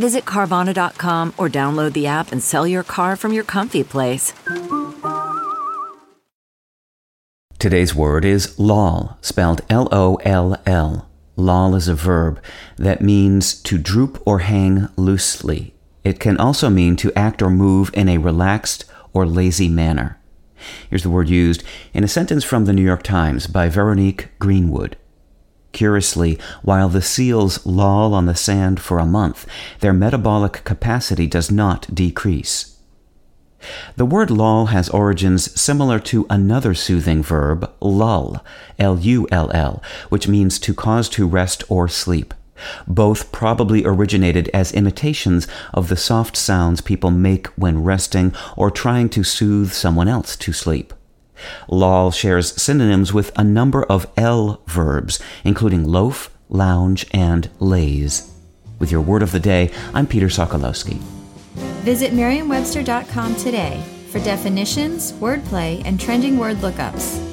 Visit Carvana.com or download the app and sell your car from your comfy place. Today's word is loll, spelled L O L L. Loll is a verb that means to droop or hang loosely. It can also mean to act or move in a relaxed or lazy manner. Here's the word used in a sentence from the New York Times by Veronique Greenwood. Curiously, while the seals loll on the sand for a month, their metabolic capacity does not decrease. The word loll has origins similar to another soothing verb, lull, L U L L, which means to cause to rest or sleep. Both probably originated as imitations of the soft sounds people make when resting or trying to soothe someone else to sleep. Loll shares synonyms with a number of L verbs, including loaf, lounge, and laze. With your word of the day, I'm Peter Sokolowski. Visit Merriam-Webster.com today for definitions, wordplay, and trending word lookups.